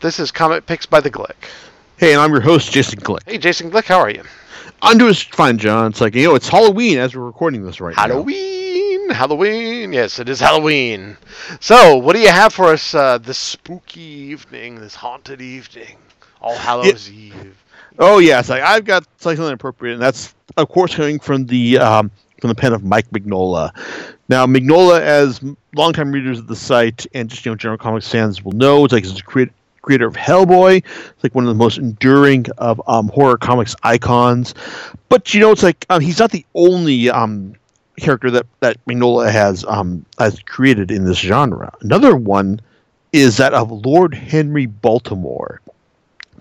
This is Comic Picks by the Glick. Hey, and I'm your host, Jason Glick. Hey, Jason Glick, how are you? I'm doing fine, John. It's like, you know, it's Halloween as we're recording this right Halloween, now. Halloween. Yes, it is Halloween. So, what do you have for us uh, this spooky evening, this haunted evening, All Hallows Eve? Oh, yes. Like, I've got something appropriate, and that's, of course, coming from the um, from the pen of Mike Mignola. Now, Mignola, as longtime readers of the site and just you know general comics fans will know, it's like he's a creator, creator of Hellboy. It's like one of the most enduring of um, horror comics icons. But you know, it's like um, he's not the only um, character that that Mignola has um, has created in this genre. Another one is that of Lord Henry Baltimore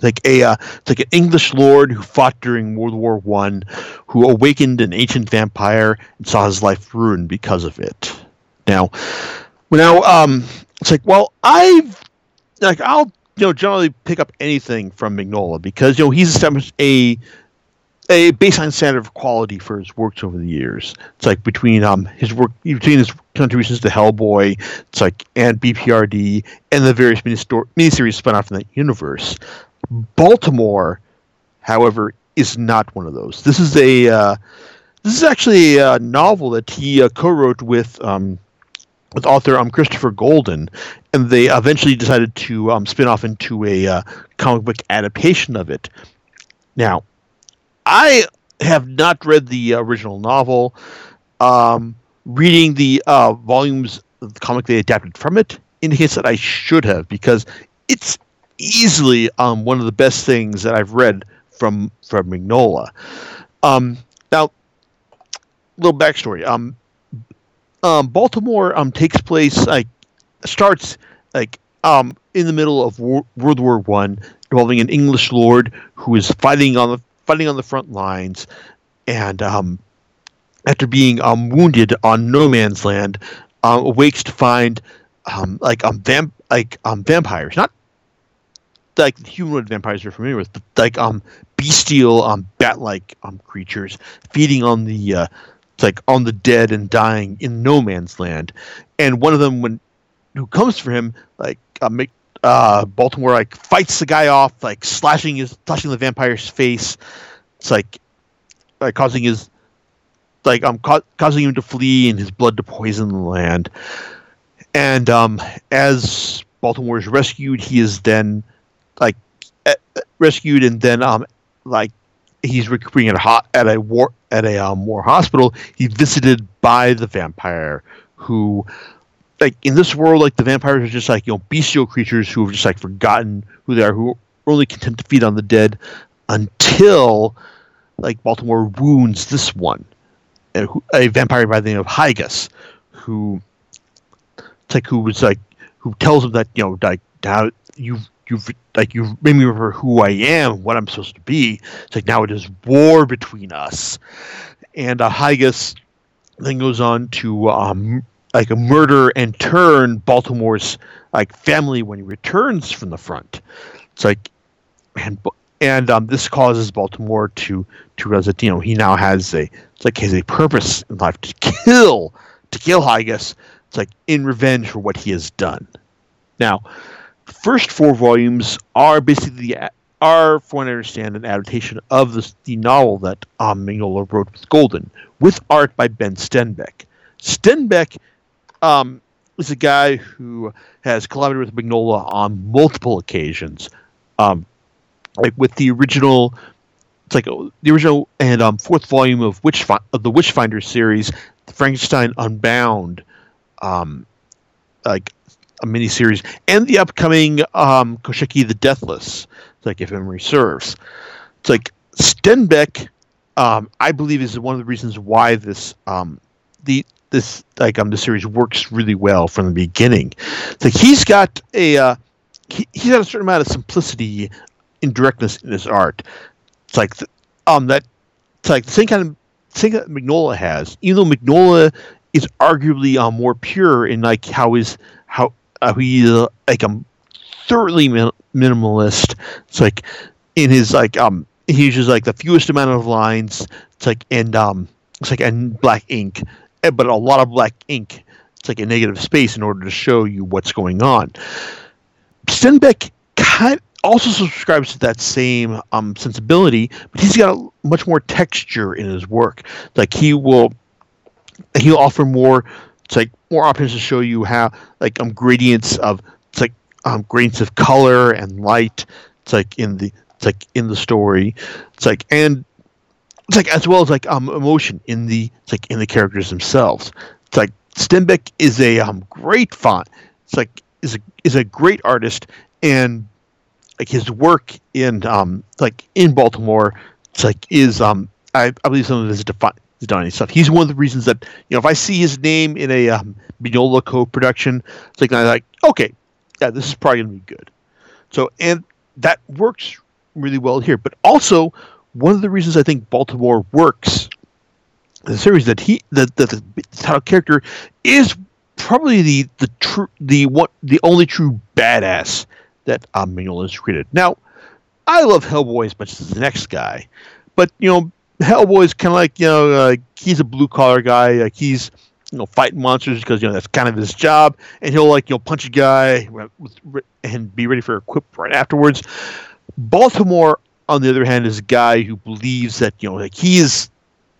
like a uh, it's like an English lord who fought during World War One, who awakened an ancient vampire and saw his life ruined because of it. Now, now um, it's like well, I've like I'll you know generally pick up anything from Mignola because you know he's established a a baseline standard of quality for his works over the years. It's like between um his work between his contributions to Hellboy, it's like and BPRD and the various miniseries spun off from that universe. Baltimore, however, is not one of those. This is a uh, this is actually a novel that he uh, co-wrote with um, with author um, Christopher Golden, and they eventually decided to um, spin off into a uh, comic book adaptation of it. Now, I have not read the original novel. Um, reading the uh, volumes of the comic they adapted from it indicates that I should have because it's easily um, one of the best things that I've read from from Mignola. Um, now, little backstory. Um, um, Baltimore um, takes place like starts like um, in the middle of World War One, involving an English lord who is fighting on the fighting on the front lines, and um, after being um, wounded on no man's land, uh, awakes to find um, like um, vamp like um, vampires, not like humanoid vampires you're familiar with, but like um bestial um bat-like um creatures feeding on the uh, like on the dead and dying in no man's land, and one of them when who comes for him like uh, make, uh Baltimore like fights the guy off like slashing his slashing the vampire's face. It's like like causing his like um ca- causing him to flee and his blood to poison the land. And um, as Baltimore is rescued, he is then like rescued and then um like he's recuperating at a at a war at a um, war hospital. He's visited by the vampire who like in this world like the vampires are just like you know bestial creatures who have just like forgotten who they are who are only content to feed on the dead until like Baltimore wounds this one a, a vampire by the name of Haigus who like who was like who tells him that you know like now you've you've like you've made me remember who I am, what I'm supposed to be. It's like now it is war between us, and uh, Haigus then goes on to um, like a murder and turn Baltimore's like family when he returns from the front. It's like and and um, this causes Baltimore to to realize that you know he now has a it's like has a purpose in life to kill to kill Haigus. It's like in revenge for what he has done. Now, first four volumes are basically are, for what I understand, an adaptation of the, the novel that um, Mignola wrote with Golden, with art by Ben Stenbeck. Stenbeck um, is a guy who has collaborated with Mignola on multiple occasions, um, like with the original. It's like the original and um, fourth volume of Witch of the Witchfinder series, Frankenstein Unbound, um, like a miniseries, and the upcoming um, Koshchei the Deathless, like if memory serves. It's like Stenbeck, um, I believe, is one of the reasons why this um, the this like um the series works really well from the beginning. It's like he's got a uh, he, he's got a certain amount of simplicity and directness in his art. It's like um that it's like the same kind of thing that Mignola has, even though Mignola is arguably um, more pure in like how his how uh, he's like a thoroughly min- minimalist. It's like in his like um he uses like the fewest amount of lines. It's like and um it's like and black ink, eh, but a lot of black ink. It's like a negative space in order to show you what's going on. Stenbeck kind also subscribes to that same um, sensibility, but he's got a, much more texture in his work. Like he will, he'll offer more. It's like more options to show you how like um gradients of it's like um gradients of color and light. It's like in the it's like in the story. It's like and it's like as well as like um emotion in the it's like in the characters themselves. It's like Stenbeck is a um great font. It's like is a is a great artist and like his work in um like in Baltimore it's like is um I, I believe some of his defi- his defining stuff. He's one of the reasons that you know if I see his name in a um, Mignola co-production, it's like I'm like okay, yeah, this is probably gonna be good. So and that works really well here. But also one of the reasons I think Baltimore works the series that he that, that the title character is probably the the true the what the only true badass that um, Mignola has created. Now, I love Hellboy as much as the next guy, but you know, Hellboy's kind of like you know uh, he's a blue collar guy. Like he's you know fighting monsters because you know that's kind of his job, and he'll like you know punch a guy and be ready for a quip right afterwards. Baltimore, on the other hand, is a guy who believes that you know like he is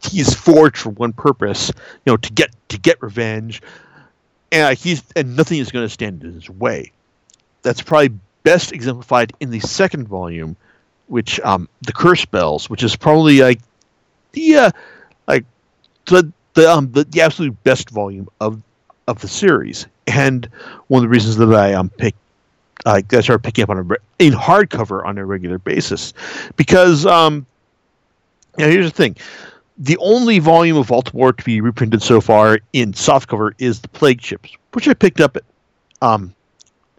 he is forged for one purpose, you know, to get to get revenge, and he's and nothing is going to stand in his way. That's probably best exemplified in the second volume, which um, the Curse Bells, which is probably like the uh, like the the um the, the absolute best volume of of the series, and one of the reasons that I um pick I started picking up on a in hardcover on a regular basis, because um, know, here's the thing. The only volume of Baltimore to be reprinted so far in softcover is the Plague Ships, which I picked up at um,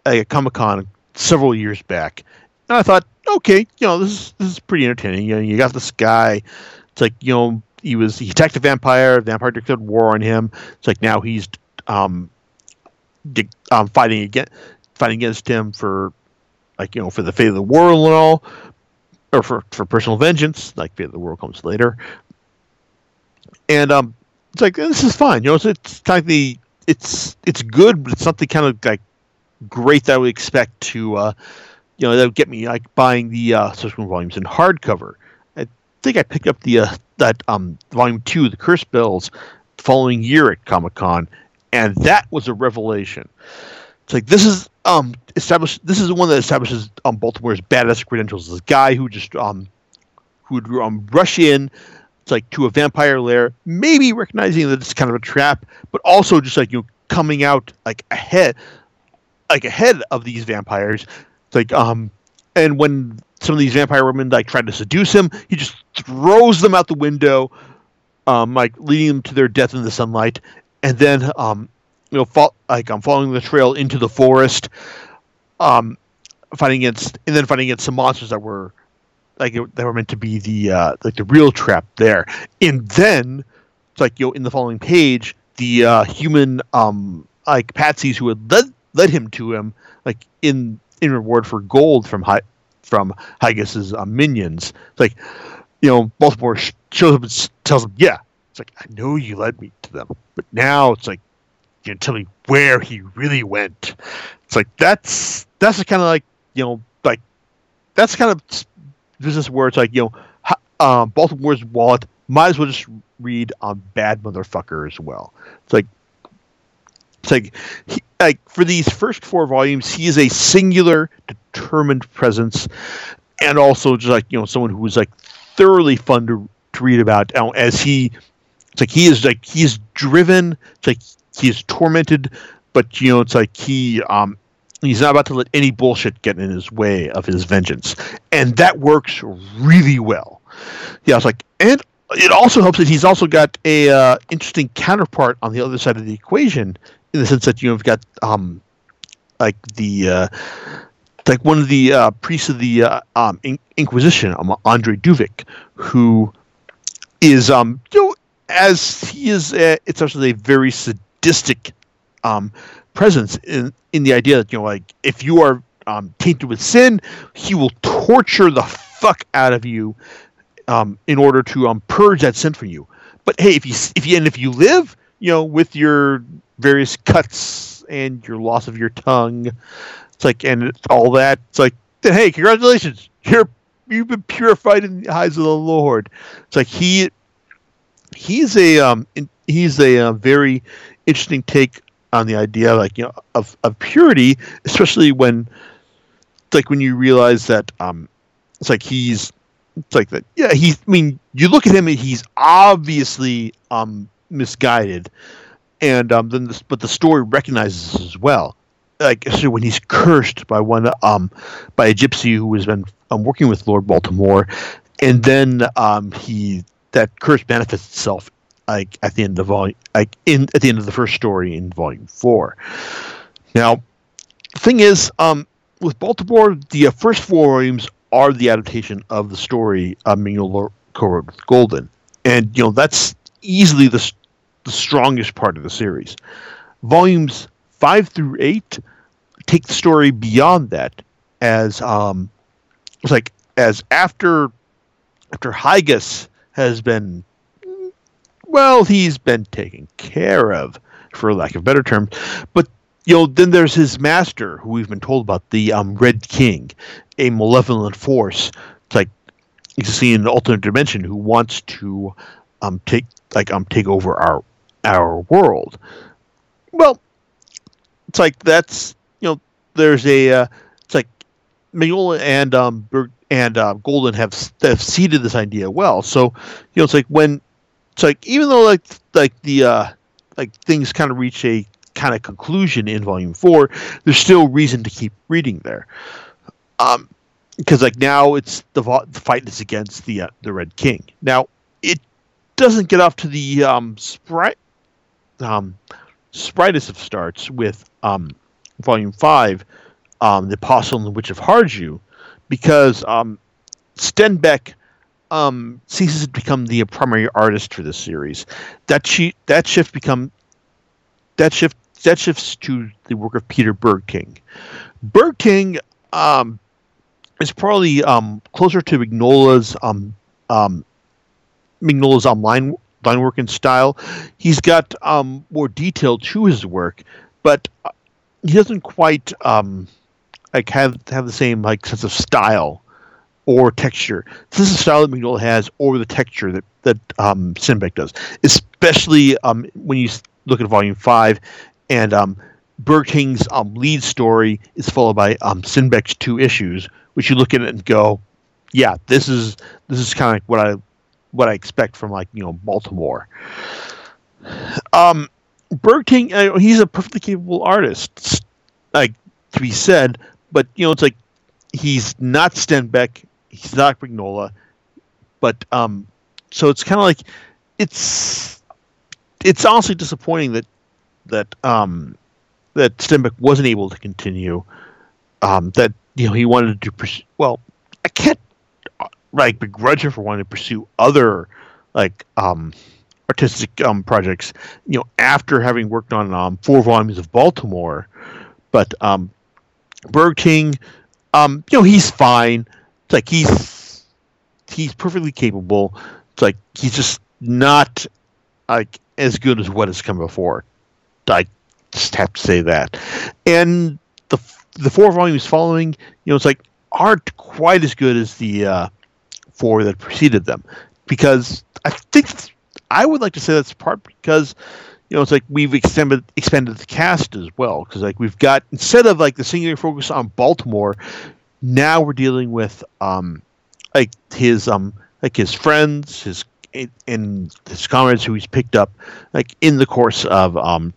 at Comic Con several years back, and I thought, okay, you know, this is this is pretty entertaining. You know, you got this guy. It's like you know, he was he attacked a vampire. The vampire declared war on him. It's like now he's um, di- um fighting against fighting against him for like you know for the fate of the world and all, or for for personal vengeance. Like fate of the world comes later, and um, it's like this is fine. You know, it's, it's of the it's it's good, but it's something kind of like great that I would expect to, uh, you know, that would get me like buying the uh, subsequent volumes in hardcover. Think I picked up the uh, that um, volume two, the Curse Bells, following year at Comic Con, and that was a revelation. It's like this is um established. This is the one that establishes um Baltimore's badass credentials. This guy who just um who would um rush in. It's like to a vampire lair, maybe recognizing that it's kind of a trap, but also just like you know coming out like ahead like ahead of these vampires. It's like um, and when some of these vampire women like try to seduce him, he just throws them out the window, um, like leading them to their death in the sunlight, and then um, you know, fall, like I'm following the trail into the forest, um, fighting against and then fighting against some monsters that were like that were meant to be the uh, like the real trap there, and then it's like you know in the following page the uh, human um like patsies who had led led him to him, like in in reward for gold from Hi, from Haigus's uh, minions. It's like, you know, Baltimore shows up and tells him, "Yeah." It's like, "I know you led me to them, but now it's like, you know, tell me where he really went." It's like that's that's kind of like you know like that's kind of business where it's like you know um, Baltimore's wallet might as well just read on Bad Motherfucker as well. It's like it's like he, like for these first four volumes, he is a singular, determined presence, and also just like you know someone who is like thoroughly fun to, to read about. as he, it's like he is like he is driven. It's like he is tormented, but you know it's like he um he's not about to let any bullshit get in his way of his vengeance, and that works really well. Yeah, it's like and it also helps that he's also got a uh, interesting counterpart on the other side of the equation in the sense that you have got um, like the uh, like one of the uh, priests of the uh, um, in- Inquisition, um, Andre Duvic, who is um you know as he is a, it's actually a very sadistic um presence in in the idea that you know like if you are um, tainted with sin, he will torture the fuck out of you um, in order to um, purge that sin from you. But hey, if you if you and if you live, you know, with your various cuts and your loss of your tongue. It's like and all that. It's like then hey, congratulations, you're you've been purified in the eyes of the Lord. It's like he he's a um he's a, uh very interesting take on the idea like you know of, of purity, especially when like when you realize that um it's like he's it's like that yeah he's I mean you look at him and he's obviously um misguided. And um then this, but the story recognizes as well. Like so when he's cursed by one um by a gypsy who has been um, working with Lord Baltimore and then um he that curse manifests itself like at the end of volume like in at the end of the first story in volume 4 now the thing is um with Baltimore the uh, first four volumes are the adaptation of the story uh, Mignola co-wrote with Golden. And you know that's easily the the strongest part of the series. Volumes 5 through 8 take the story beyond that as um it's like as after after Haigus has been well he's been taken care of for lack of better terms. But you know then there's his master who we've been told about the um red king a malevolent force. It's like existing in an alternate dimension who wants to um take like um take over our our world well it's like that's you know there's a uh, it's like Mignola and um and uh, Golden have have seeded this idea well. So you know it's like when it's like even though like like the uh like things kind of reach a kind of conclusion in volume four, there's still reason to keep reading there. Um, because like now it's the, vo- the fight is against the uh, the Red King. Now it doesn't get off to the um sprite um of starts with um volume five, um the Apostle and the Witch of Harju, because um Stenbeck um ceases to become the primary artist for this series. That she that shift become that shift that shifts to the work of Peter berg Bergting. Bergting um is probably um closer to Mignola's um um Mignola's um, line work and style. He's got um more detail to his work, but uh, he doesn't quite um like have have the same like sense of style or texture. This is style that Mignola has, or the texture that that um, does, especially um, when you look at Volume Five, and um, Bergting's um, lead story is followed by um, Stenbeck's two issues, which you look at it and go, "Yeah, this is this is kind of what I what I expect from like you know Baltimore." Um, Bergting, uh, he's a perfectly capable artist, like to be said, but you know it's like he's not Stenbeck, he's not Mignola, but um, so it's kind of like it's it's honestly disappointing that that um that Stenbeck wasn't able to continue. Um, that you know he wanted to pursue. Well, I can't like begrudge him for wanting to pursue other like um artistic um projects. You know, after having worked on um four volumes of Baltimore, but um Bergting, um, you know, he's fine. It's like he's he's perfectly capable. It's like he's just not like as good as what has come before. I just have to say that. And the the four volumes following, you know, it's like aren't quite as good as the uh, four that preceded them, because I think I would like to say that's part because you know, it's like we've extended expanded the cast as well. Because like we've got instead of like the singular focus on Baltimore, now we're dealing with um like his um like his friends, his and his comrades who he's picked up like in the course of um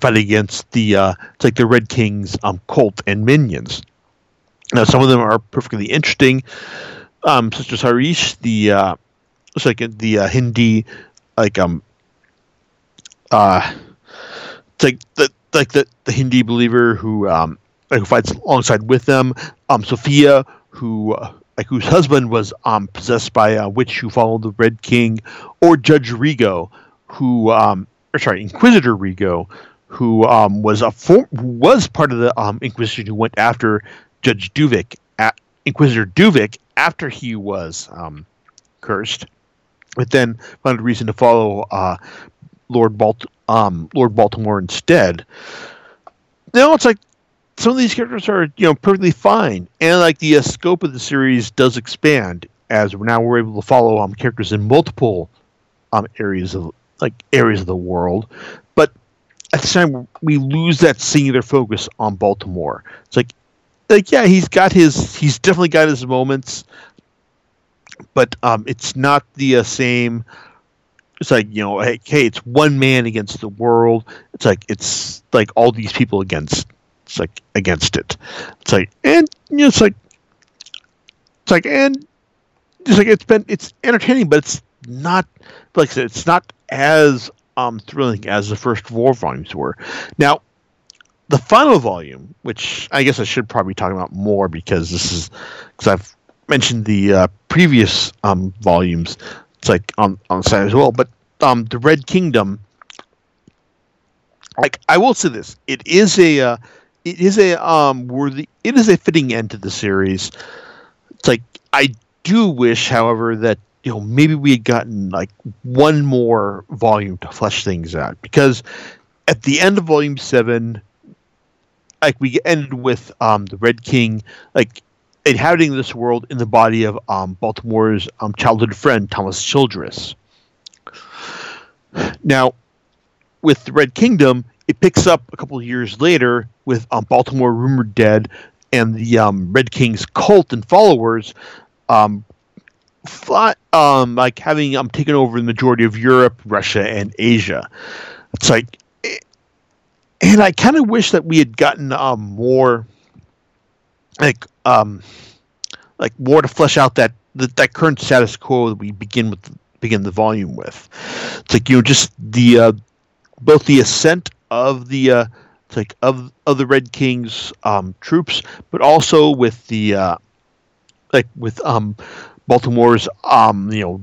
fighting against the uh it's like the Red King's um cult and minions. Now some of them are perfectly interesting, um as Harish, the uh it's like the uh, Hindi like um uh it's like the like the, the Hindi believer who um like who fights alongside with them. Um Sophia who uh, like whose husband was um possessed by a witch who followed the Red King. Or Judge Rigo who um or sorry Inquisitor Rigo who um was a form was part of the um Inquisition who went after Judge Duvic. At Inquisitor Duvic after he was um cursed but then found a reason to follow uh Lord Balt um, Lord Baltimore instead. Now it's like some of these characters are you know perfectly fine, and like the uh, scope of the series does expand as now we're able to follow um characters in multiple um areas of like areas of the world, but at the same time we lose that singular focus on Baltimore. It's like like yeah, he's got his he's definitely got his moments, but um it's not the uh, same. It's like you know, hey, hey, it's one man against the world. It's like it's like all these people against it's like against it. It's like and you know, it's like it's like and it's like it's been it's entertaining, but it's not like I said, it's not as um thrilling as the first four volumes were. Now, the final volume, which I guess I should probably talk about more because this is because I've mentioned the uh, previous um volumes. It's like on on the side as well, but um the Red Kingdom. Like I will say this, it is a uh, it is a um worthy it is a fitting end to the series. It's like I do wish, however, that you know maybe we had gotten like one more volume to flesh things out because at the end of volume seven, like we ended with um the Red King like inhabiting this world in the body of um Baltimore's um childhood friend Thomas Childress. Now, with the Red Kingdom, it picks up a couple of years later with um, Baltimore rumored dead and the um, Red King's cult and followers, um, um, like having um, taken over the majority of Europe, Russia, and Asia. It's like, and I kind of wish that we had gotten um, more, like, um, like more to flesh out that that, that current status quo that we begin with begin the volume with. It's like you know just the uh, both the ascent of the uh, like of of the Red King's um, troops, but also with the uh, like with um, Baltimore's um, you know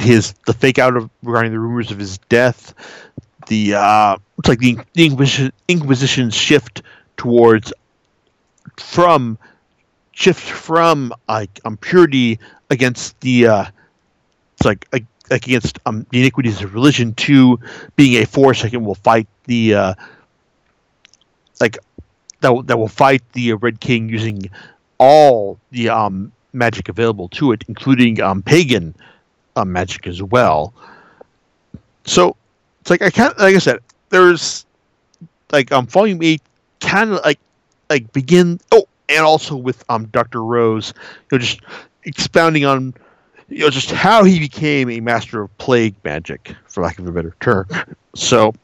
his the fake out of regarding the rumors of his death. The uh, it's like the, the Inquisition Inquisition's shift towards from shift from like um, purity against the uh, it's like like against um, the iniquities of religion to being a force that will fight the uh, like that that will fight the Red King using all the um, magic available to it, including um, pagan um, magic as well. So it's like I can't like I said, there's like um volume eight kind of like like begin oh and also with um Dr. Rose, you know, just expounding on you know just how he became a master of plague magic, for lack of a better term. So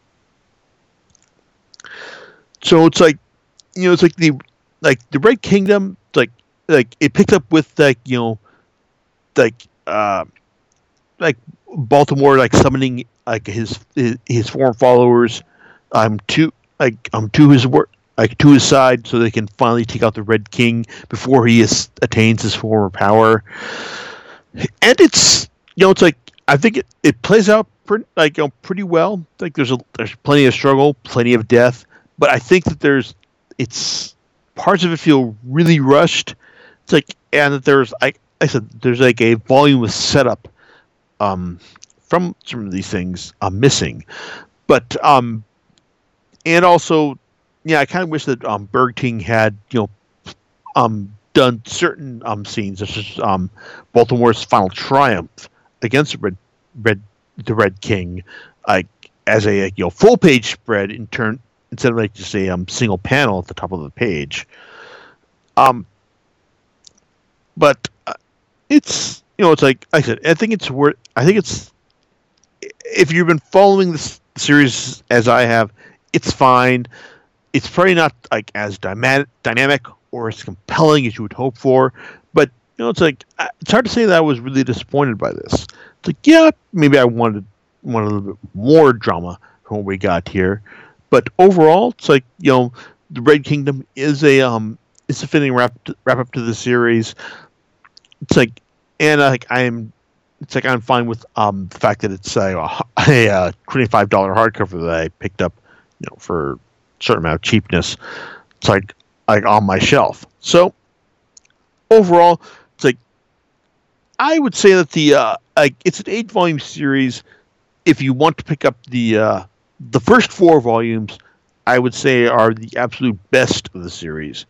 so it's like you know it's like the like the red kingdom like like it picks up with like you know like uh like baltimore like summoning like his his, foreign followers um to like um to his work like to his side so they can finally take out the red king before he is, attains his former power and it's you know it's like i think it, it plays out pretty like you know pretty well like there's a there's plenty of struggle plenty of death but I think that there's it's parts of it feel really rushed. It's like and that there's like I said there's like a volume of setup um, from some of these things I'm missing, but um, and also yeah I kind of wish that um, Bergting had you know um done certain um scenes such as um Baltimore's final triumph against the Red Red the Red King like as a you know full page spread in turn instead of like just a um, single panel at the top of the page. Um, but uh, it's you know it's like I said I think it's worth I think it's if you've been following this series as I have, it's fine. It's probably not like as dynamic or as compelling as you would hope for, but you know it's like it's hard to say that I was really disappointed by this. It's like yeah, maybe I wanted wanted a little bit more drama from what we got here, but overall, it's like you know, the Red Kingdom is a um, it's a fitting wrap wrap up to the series. It's like, and like I'm, it's like I'm fine with um the fact that it's a a, a twenty five dollar hardcover that I picked up, you know, for a certain amount of cheapness. It's like like on my shelf. So overall, it's like I would say that the uh, like it's an eight volume series. If you want to pick up the uh, the first four volumes, I would say are the absolute best of the series.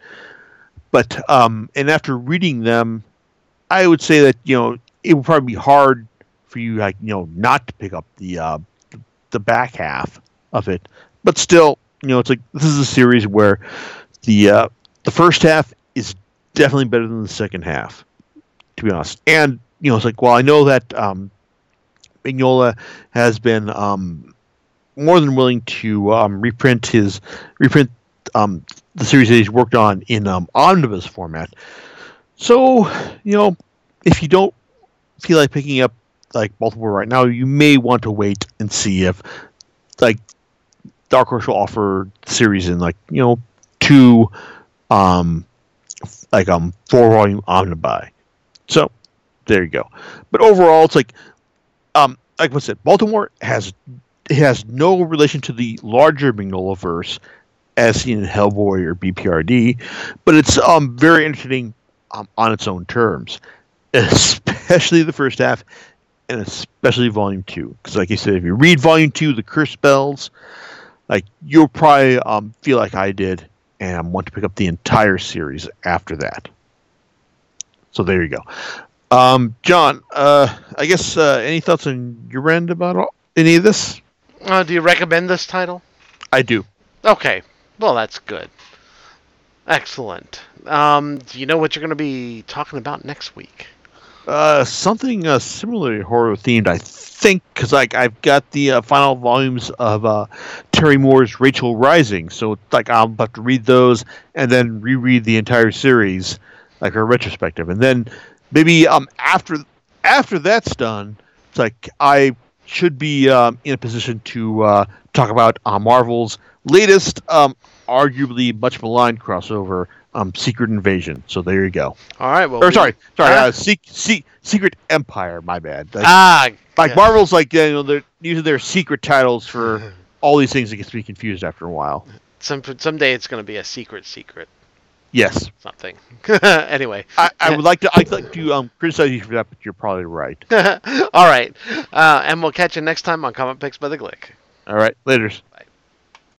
But um, and after reading them, I would say that you know it would probably be hard for you like you know not to pick up the uh, the back half of it. But still, you know, it's like this is a series where the uh, the first half is definitely better than the second half, to be honest. And you know, it's like well, I know that um, Mignola has been um, more than willing to um, reprint his reprint um, the series that he's worked on in um, omnibus format. So, you know, if you don't feel like picking up like Baltimore right now, you may want to wait and see if like Dark Horse will offer series in like you know two um like um four volume omnibuy. So there you go. But overall, it's like um like I said, Baltimore has it has no relation to the larger Mignola verse as seen in Hellboy or BPRD, but it's um very interesting um, on its own terms, especially the first half and especially volume two. Because, like I said, if you read volume two, the Curse Bells, like you'll probably um, feel like I did and want to pick up the entire series after that. So there you go. Um, John, uh, I guess uh, any thoughts on your end about all, any of this? Uh, do you recommend this title? I do. Okay. Well, that's good. Excellent. Um, do you know what you're going to be talking about next week? Uh, something uh, similarly horror themed, I think, because like I've got the uh, final volumes of uh, Terry Moore's Rachel Rising, so like I'll have to read those and then reread the entire series, like a retrospective, and then maybe um after after that's done, it's like I should be um, in a position to uh, talk about uh, Marvel's latest, um, arguably much maligned crossover, um, Secret Invasion. So there you go. All right. Well, or we- sorry, sorry, Huh? uh, Se- Se- Secret Empire. My bad. Like, ah, like yeah. Marvel's like you know they're using their secret titles for all these things that gets me confused after a while. some someday it's going to be a secret secret Yes, something. anyway. I, I would like to. I'd like to um, criticize you for that, but you're probably right. All right. Uh, and we'll catch you next time on Comic Picks by the Glick. All right, later. Bye.